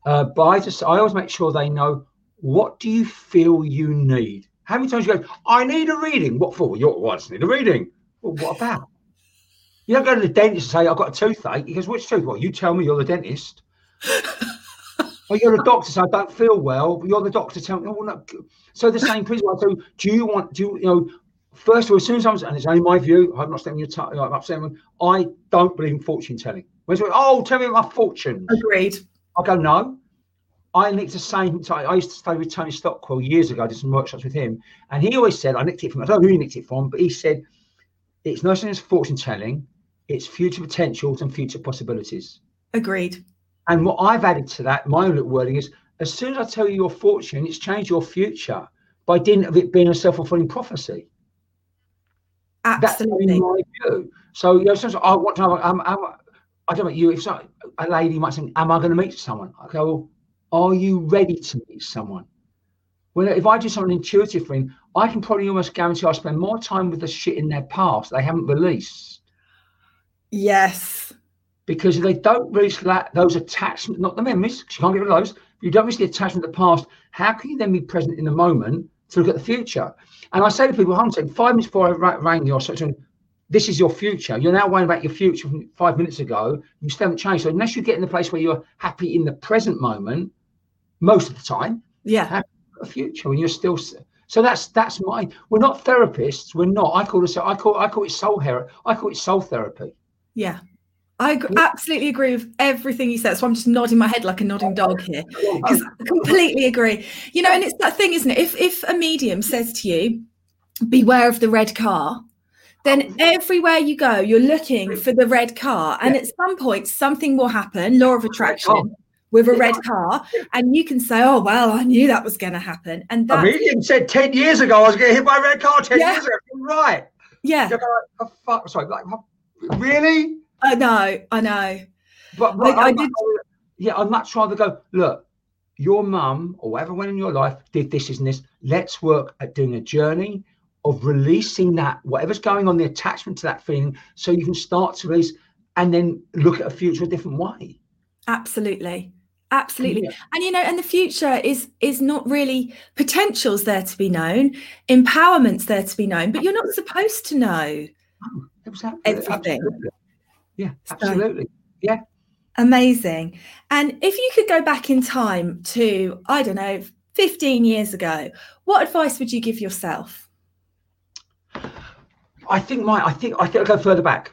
Uh, but I just, I always make sure they know what do you feel you need how many times you go, I need a reading? What for? I just need a reading. Well, what about? You don't go to the dentist and say, I've got a toothache. He goes, which tooth? Well, you tell me you're the dentist. well, you're the doctor, so I don't feel well. You're the doctor. Tell me. Oh, no. So the same principle. So do you want, do you, you know, first of all, as soon as I'm, and it's only my view, I'm not saying you're, t- I'm upsetting I don't believe in fortune telling. When oh, tell me my fortune. Agreed. I go, no. I nicked the same. I used to stay with Tony Stockwell years ago. I did some workshops with him, and he always said I nicked it from. I don't know who he nicked it from, but he said it's no sense fortune telling. It's future potentials and future possibilities. Agreed. And what I've added to that, my little wording is: as soon as I tell you your fortune, it's changed your future by dint of it being a self-fulfilling prophecy. Absolutely. That's my view. So you know, sometimes I want to know. I'm, I'm, I don't know you. If so, a lady might say, "Am I going to meet someone?" I go, well, are you ready to meet someone? Well, if I do something intuitive for him, I can probably almost guarantee I'll spend more time with the shit in their past they haven't released. Yes. Because if they don't release that, those attachments, not the memories, because you can't get rid of those, you don't release the attachment to the past, how can you then be present in the moment to look at the future? And I say to people, I'm saying five minutes before I rang you or something, this is your future. You're now worrying about your future from five minutes ago. You still haven't changed. So unless you get in the place where you're happy in the present moment, most of the time. Yeah. a future when you're still. So that's that's my. We're not therapists. We're not. I call it. I call. I call it soul hair. I call it soul therapy. Yeah. I absolutely agree with everything you said. So I'm just nodding my head like a nodding oh, dog here because I completely agree. You know, and it's that thing, isn't it? If if a medium says to you, "Beware of the red car," then oh. everywhere you go, you're looking for the red car, and at some point, something will happen. Law of attraction with a red car, and you can say, "Oh well, I knew that was going to happen." And that medium said ten years ago I was going to hit by a red car. Ten yeah. years ago, right? Yeah. Like, oh, fuck, sorry, like, really? I know, I know. But, but I, I did. Yeah, I'd much rather go. Look, your mum or whatever went in your life did this, isn't this? Let's work at doing a journey of releasing that whatever's going on, the attachment to that feeling, so you can start to release and then look at a future a different way. Absolutely absolutely yeah. and you know and the future is is not really potentials there to be known empowerment's there to be known but you're not supposed to know oh, exactly. everything absolutely. yeah absolutely so, yeah amazing and if you could go back in time to i don't know 15 years ago, what advice would you give yourself? I think my, I think, I think I'll go further back.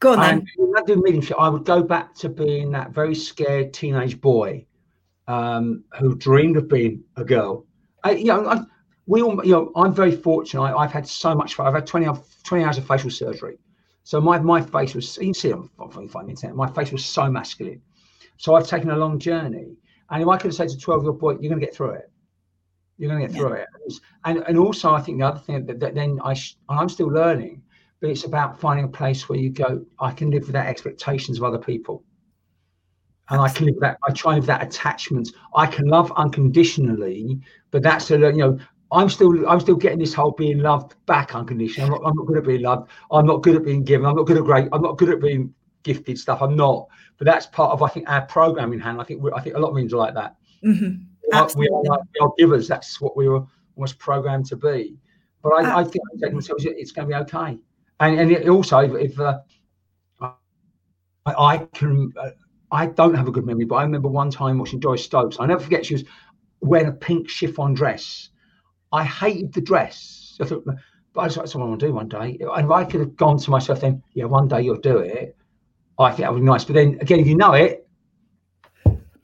Go on then. I do mediumship, I would go back to being that very scared teenage boy um, who dreamed of being a girl. I, you know, I, we all, you know, I'm very fortunate. I, have had so much. fun. I've had 20, 20 hours of facial surgery. So my, my face was, you can see on find internet, my face was so masculine. So I've taken a long journey. And if I could have said to 12 year old boy, you're going to get through it. You're going to get through it. And, and also, I think the other thing that, that then I, sh- I'm still learning, but it's about finding a place where you go, I can live without expectations of other people. And I can live that, I try and live that attachment. I can love unconditionally, but that's a, you know, I'm still I'm still getting this whole being loved back unconditionally. I'm not, I'm not good at being loved. I'm not good at being given. I'm not good at great. I'm not good at being gifted stuff. I'm not. But that's part of I think our programming hand. I think I think a lot of means are like that. Mm-hmm. We, are, we, are, like, we are givers. That's what we were almost programmed to be. But I, I think it's going to be okay. And and it also if, if uh, I, I, can. Uh, I don't have a good memory, but I remember one time watching Doris Stokes. I never forget she was wearing a pink chiffon dress I hated the dress. I thought, but I just like someone will do one day. And if I could have gone to myself then, yeah, one day you'll do it. I think that would be nice. But then again, if you know it,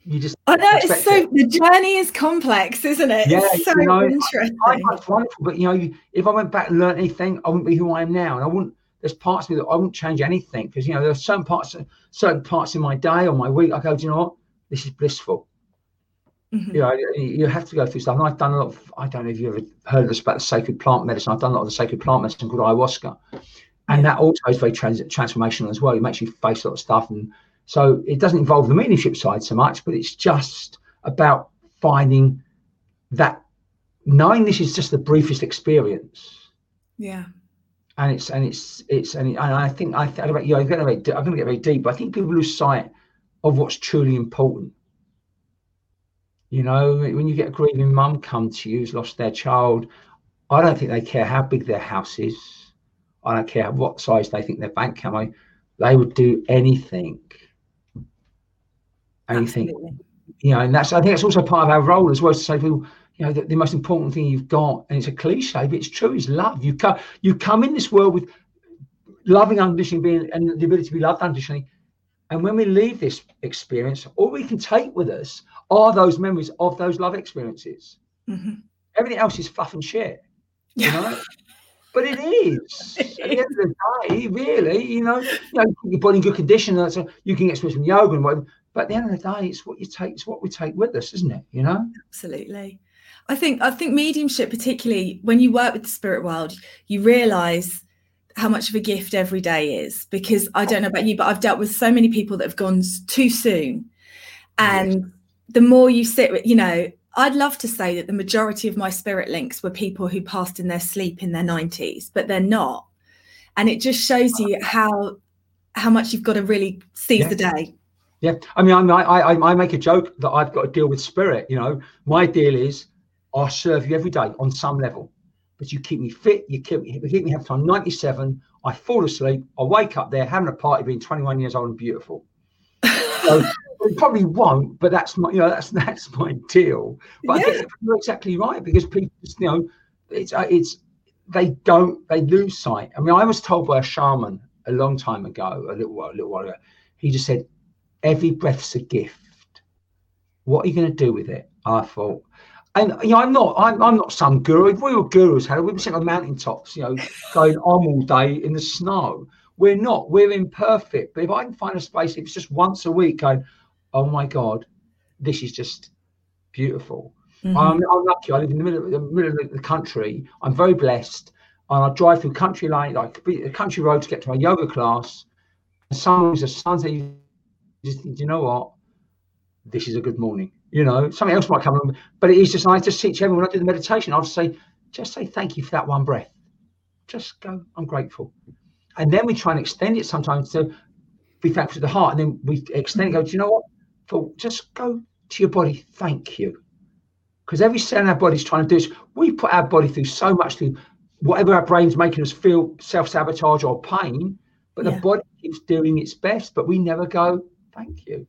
you just. I know it's so. It. The journey is complex, isn't it? Yeah, it's so you know, interesting. I, I, it's wonderful, but you know, if I went back and learned anything, I wouldn't be who I am now, and I wouldn't. There's parts of me that I wouldn't change anything because you know there are certain parts, certain parts in my day or my week. I go, do you know what? This is blissful. Mm-hmm. You know, you have to go through stuff. And I've done a lot of, I don't know if you've ever heard of this about the sacred plant medicine. I've done a lot of the sacred plant medicine called ayahuasca. And that also is very trans- transformational as well. It makes you face a lot of stuff. And so it doesn't involve the mediumship side so much, but it's just about finding that, knowing this is just the briefest experience. Yeah. And it's, and it's, it's, and, it, and I think, I think, about, you know, I'm going to get very deep, but I think people lose sight of what's truly important you know, when you get a grieving mum come to you who's lost their child, I don't think they care how big their house is. I don't care what size they think their bank account. is. They would do anything, anything. Absolutely. You know, and that's I think that's also part of our role as well to say people, you know, the, the most important thing you've got, and it's a cliche, but it's true, is love. You come, you come in this world with loving unconditionally being and the ability to be loved unconditionally. And when we leave this experience, all we can take with us are those memories of those love experiences. Mm-hmm. Everything else is fluff and shit, you know. but it is. At the end of the day, really, you know, you know, your body in good condition. So you can get some yoga and whatever. But at the end of the day, it's what you take. It's what we take with us, isn't it? You know. Absolutely. I think I think mediumship, particularly when you work with the spirit world, you realise how much of a gift every day is. Because I don't know about you, but I've dealt with so many people that have gone too soon, and the more you sit with, you know, I'd love to say that the majority of my spirit links were people who passed in their sleep in their 90s, but they're not. And it just shows you how how much you've got to really seize yeah. the day. Yeah, I mean, I, I I make a joke that I've got to deal with spirit. You know, my deal is I serve you every day on some level, but you keep me fit. You keep me, you keep me happy. I'm 97. I fall asleep. I wake up there having a party, being 21 years old and beautiful. So it probably won't, but that's my, you know, that's that's my deal. But yeah. you're exactly right because people, you know, it's uh, it's they don't they lose sight. I mean, I was told by a shaman a long time ago, a little while, a little while ago. He just said, "Every breath's a gift. What are you going to do with it?" I thought, and you know, I'm not, I'm, I'm not some guru. If we were gurus, had we'd be sitting on mountaintops, you know, going on all day in the snow. We're not. We're imperfect. But if I can find a space, if it's just once a week, going, oh my god, this is just beautiful. Mm-hmm. I'm, I'm, lucky. I live in the middle, of the middle of the country. I'm very blessed, and I drive through country lane, like a country road, to get to my yoga class. And sometimes the sun's you just think, Do you know what, this is a good morning. You know, something else might come along, but it is just I just teach everyone when I do the meditation. I'll say, just say thank you for that one breath. Just go, I'm grateful. And then we try and extend it sometimes to be thankful to the heart. And then we extend it, go, do you know what? thought, just go to your body, thank you. Because every cell in our body is trying to do this. We put our body through so much through whatever our brain's making us feel self sabotage or pain, but yeah. the body keeps doing its best, but we never go, thank you.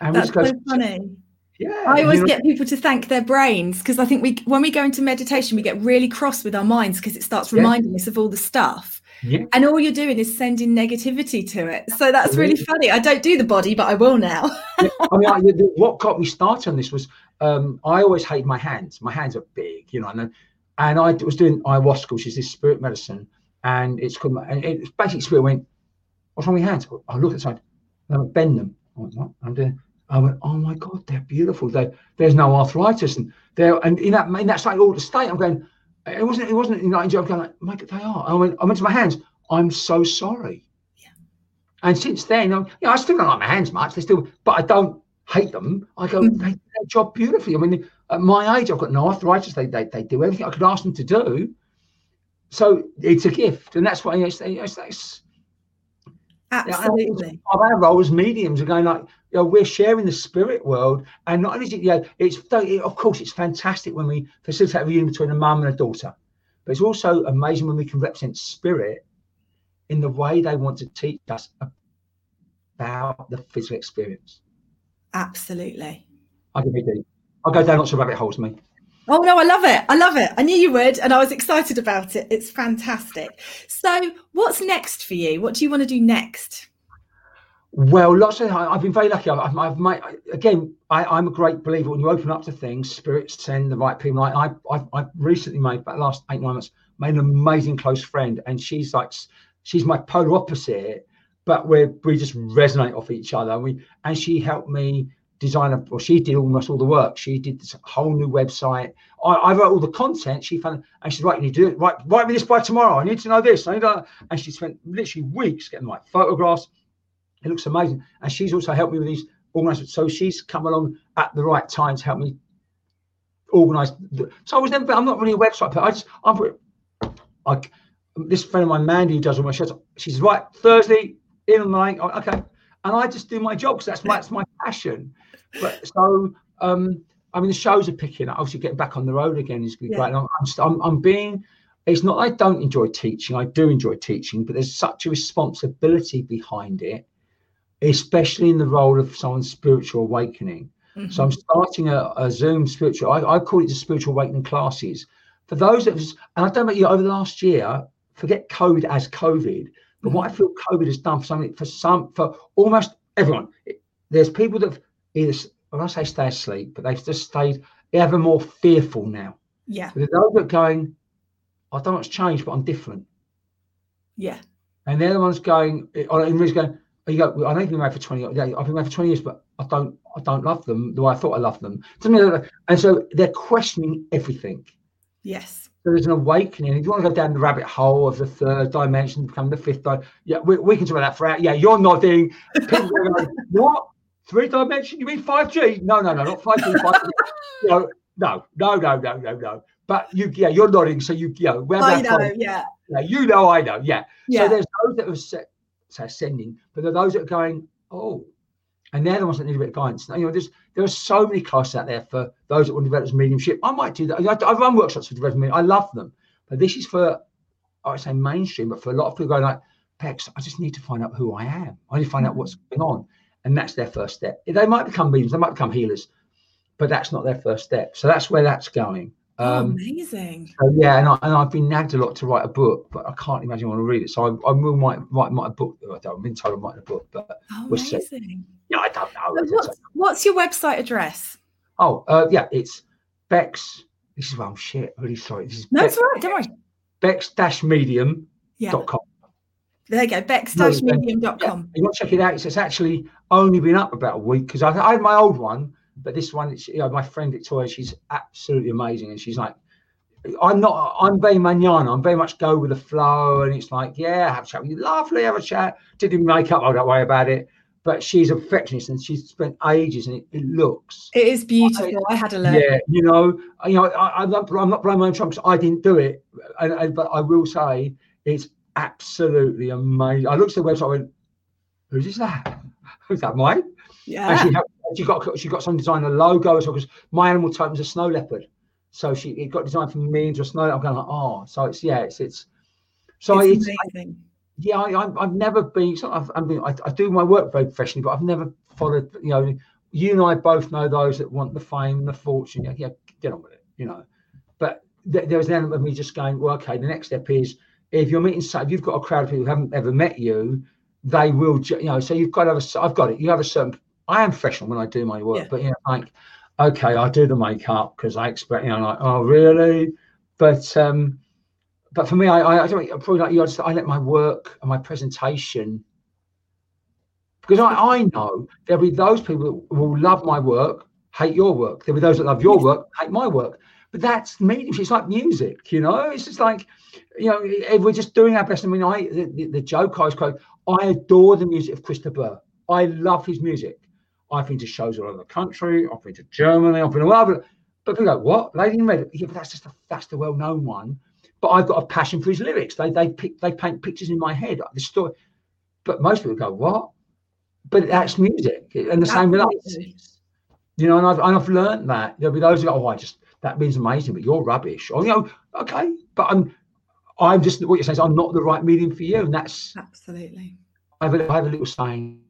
And That's so funny. Yeah. I always you know, get people to thank their brains because I think we, when we go into meditation, we get really cross with our minds because it starts Yeah. reminding us of all the stuff. Yeah. And all you're doing is sending negativity to it. So that's really funny. I don't do the body, but I will now. I mean, I, the, what got me started on this was um, I always hate my hands. My hands are big, you know, and, and I was doing ayahuasca, which is this spirit medicine, and it's called, and it's basically spirit went, "What's wrong with your hands?" I look at the side, and I bend them. I went, what? I'm doing. I went, "Oh my god, they're beautiful. They, there's no arthritis, and they're and in that in that state all the state, I'm going. It wasn't. It wasn't. You know, I'm going like, my God, they are. I went. I went to my hands. I'm so sorry. Yeah. And since then, I'm, you know, I still don't like my hands much. They still, but I don't hate them. I go, Mm. they do their job beautifully. I mean, at my age, I've got no arthritis. They, they, they do everything I could ask them to do. So it's a gift, and that's why it's, it's, it's Absolutely. Of our role as mediums are going like, you know, we're sharing the spirit world, and not only is it, yeah, it's of course it's fantastic when we facilitate a reunion between a mum and a daughter, but it's also amazing when we can represent spirit in the way they want to teach us about the physical experience. Absolutely. I can be deep. I'll go down lots of rabbit holes, me. Oh no, I love it. I love it. I knew you would, and I was excited about it. It's fantastic. So, what's next for you? What do you want to do next? Well, lots of I've been very lucky. I've, I've made again. I, I'm a great believer when you open up to things, spirits send the right people. I, I I've, recently made, about the last eight nine months, made an amazing close friend, and she's like, she's my polar opposite, but we we just resonate off each other. And we and she helped me design a, or she did almost all the work. She did this whole new website. I, I wrote all the content. She found, and she's right. You need to do it. Write, write me this by tomorrow. I need to know this. I need to, and she spent literally weeks getting right photographs. It looks amazing. And she's also helped me with these organized. So she's come along at the right time to help me organize. The, so I was never, I'm not really a website, but I just, I'm, this friend of mine, Mandy, who does all my shows, she's right, Thursday, in the night. oh, Okay. And I just do my job because that's my, that's my passion. But so, um, I mean, the shows are picking up. Obviously, getting back on the road again is going to be Yeah. great. And I'm, I'm, I'm, I'm being, it's not I don't enjoy teaching. I do enjoy teaching, but there's such a responsibility behind it, especially in the role of someone's spiritual awakening. So I'm starting a, a Zoom spiritual. I, I call it the spiritual awakening classes. For those that, was, and I don't know, you know, over the last year, forget COVID as COVID, but what I mm. feel COVID has done for something for some for almost everyone. There's people that have either when I say stay asleep, but they've just stayed ever more fearful now. Yeah. There's those that going, I don't know what's changed, but I'm different. Yeah. And they're the ones going, eh, or in really going, oh, you go, I know you've been married for 20 years. I've been married for 20 years, but I don't, I don't love them the way I thought I loved them. Doesn't mean that- And so they're questioning everything. Yes. So there's an awakening. If you want to go down the rabbit hole of the third dimension, become the fifth dimension, yeah, we, we can talk about that for out. Yeah, you're nodding. People are going, what? Three dimension? You mean 5G? No, no, no, not 5G. 5G. you know, no, no, no, no, no, no. But you, yeah, you're nodding. So you, know, wherever I that know. from- Yeah. yeah, you know, I know. Yeah. Yeah. So there's those that are ascending, but there are those that are going, oh, and they're the ones that need a bit of guidance. Now, you know, there's there are so many classes out there for those that want to develop as mediumship. I might do that. I, I run workshops for development. I love them, but this is for I would say mainstream, but for a lot of people going like, Pex, I just need to find out who I am. I need to find out what's going on, and that's their first step. They might become mediums, they might become healers, but that's not their first step. So that's where that's going. oh, Um, amazing. so yeah, and, I, and I've been nagged a lot to write a book, but I can't imagine I want to read it. So I, I will might write my book. I don't, I've been told I'm writing a book, but Oh, we'll see. Yeah, I don't know. What's, what's your website address? Oh, uh, yeah, it's Bex. This is why I'm shit. Really sorry. This is No, Becs, it's all right. Don't worry. Bex-medium.com. Yeah. There you go. bex-medium.com. You want to check it out? It's, it's actually only been up about a week because I, I had my old one, but this one, it's, you know, my friend Victoria, she's absolutely amazing, and she's like, I'm not. I'm very manana. I'm very much go with the flow, and it's like, yeah, have a chat with you, lovely, have a chat. Didn't make up. I don't worry about it. But she's a perfectionist, and she's spent ages, and it, it looks. It is beautiful. I had a look. Yeah, you know, you know, I, I'm not, I'm not blaming my own trumps. I didn't do it, and, and, but I will say it's absolutely amazing. I looked at the website, I went, "Who's is that? Who's that, mine?" Yeah. And she, helped- she got she got some design a logo as well because my animal type was a snow leopard, so she it got designed for me into a snow. Leopard. I'm going like, oh, so it's yeah, it's it's so it's it's, amazing. Yeah, I, I've never been. So I've, I mean, I, I do my work very professionally, but I've never followed. You know, you and I both know those that want the fame, the fortune. Yeah, yeah get on with it, you know. But th- there was an element of me just going, well, okay, the next step is if you're meeting, if you've got a crowd of people who haven't ever met you, they will, you know. So you've got to have a, I've got it. You have a certain. I am professional when I do my work, yeah. but you know, like, okay, I do the makeup because I expect, you know, like, oh, really? But um, but for me, I, I, I don't probably like you. I, just, I let my work and my presentation because I, I know there'll be those people who will love my work, hate your work. There'll be those that love your work, hate my work. But that's me. It's like music, you know. It's just like, you know, if we're just doing our best. I mean, I the, the joke I was quote, I adore the music of Chris de Burgh. I love his music. I've been to shows all over the country. I've been to Germany. I've been all over. But people go, what? Lady in Red? Yeah, but that's just a, that's the well-known one. But I've got a passion for his lyrics. They they pick they paint pictures in my head. The story. But most people go, what? but that's music and the same with us you know and I've, and I've learned that there'll be those who go oh I just that means amazing but you're rubbish or you know okay but I'm I'm just what you're saying is I'm not the right medium for you and that's absolutely I have a, I have a little saying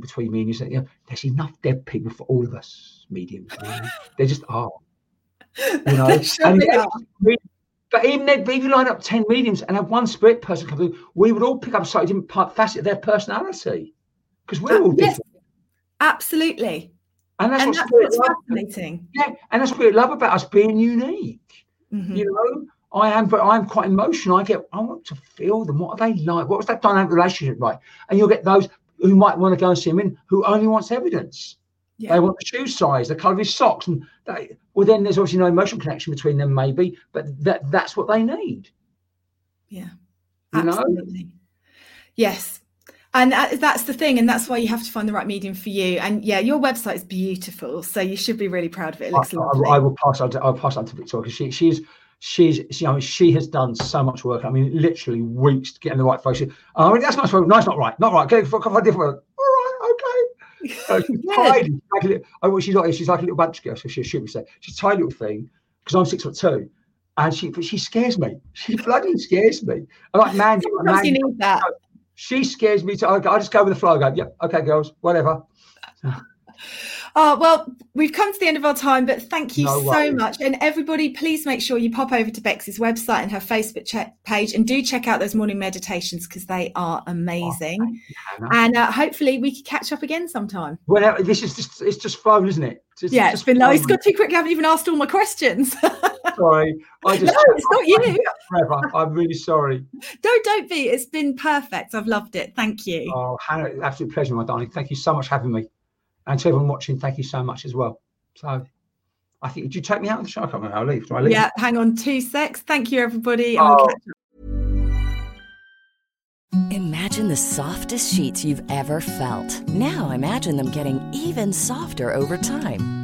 between me and you saying you know, there's enough dead people for all of us mediums you know? they just are you know and, but even if you line up 10 mediums and have one spirit person come through, we would all pick up a slightly different facet of their personality because we're all different. Yes, absolutely. And that's, and what's fascinating. Yeah, and that's what we love about us being unique. Mm-hmm. You know, I am, but I'm quite emotional. I get, I want to feel them. What are they like? What was that dynamic relationship like? And you'll get those who might want to go and see him in who only wants evidence. Yeah. They want the shoe size, the colour of his socks, and they, well, then there's obviously no emotional connection between them, maybe, but that that's what they need. Yeah, absolutely. know? Yes, and that's the thing and that's why you have to find the right medium for you and yeah your website is beautiful so you should be really proud of it, it looks I, lovely. I, I will pass on to, I'll pass on to Victoria because she, she's she's she, I mean, she has done so much work I mean literally weeks to get in the right oh, I mean that's not right no it's not right not right get for a different all right okay uh, she's tiny like a little, oh, she's like she's like a little bunch girl so she'll shoot me say she's a tiny little thing because I'm six foot two and she but she scares me she bloody scares me I'm like man, need that she scares me to. I just go with the flow. I go, yep, okay, girls, whatever. Oh, well, we've come to the end of our time, but thank you no so much. And everybody, please make sure you pop over to Becs's website and her Facebook page and do check out those morning meditations because they are amazing. Oh, and uh, hopefully we can catch up again sometime. Well, this is just, it's just flown, isn't it? It's, yeah, it's, been nice. It's got too quick. I haven't even asked all my questions. sorry. I just, no, it's not you. Forever. I'm really sorry. Don't, don't be. It's been perfect. I've loved it. Thank you. Oh, Hannah, absolute pleasure, my darling. Thank you so much for having me. And to everyone watching, thank you so much as well. So I think, did you take me out of the show? I can't remember how I leave. Do I leave? Yeah, hang on two secs. Thank you, everybody. Oh. Imagine the softest sheets you've ever felt. Now imagine them getting even softer over time.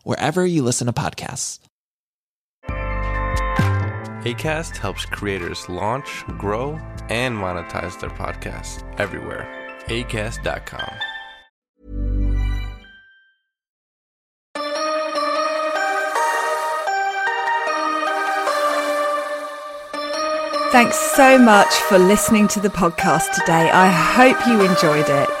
wherever you listen to podcasts. ACAST helps creators launch, grow, and monetize their podcasts everywhere. ACAST.com. Thanks so much for listening to the podcast today. I hope you enjoyed it.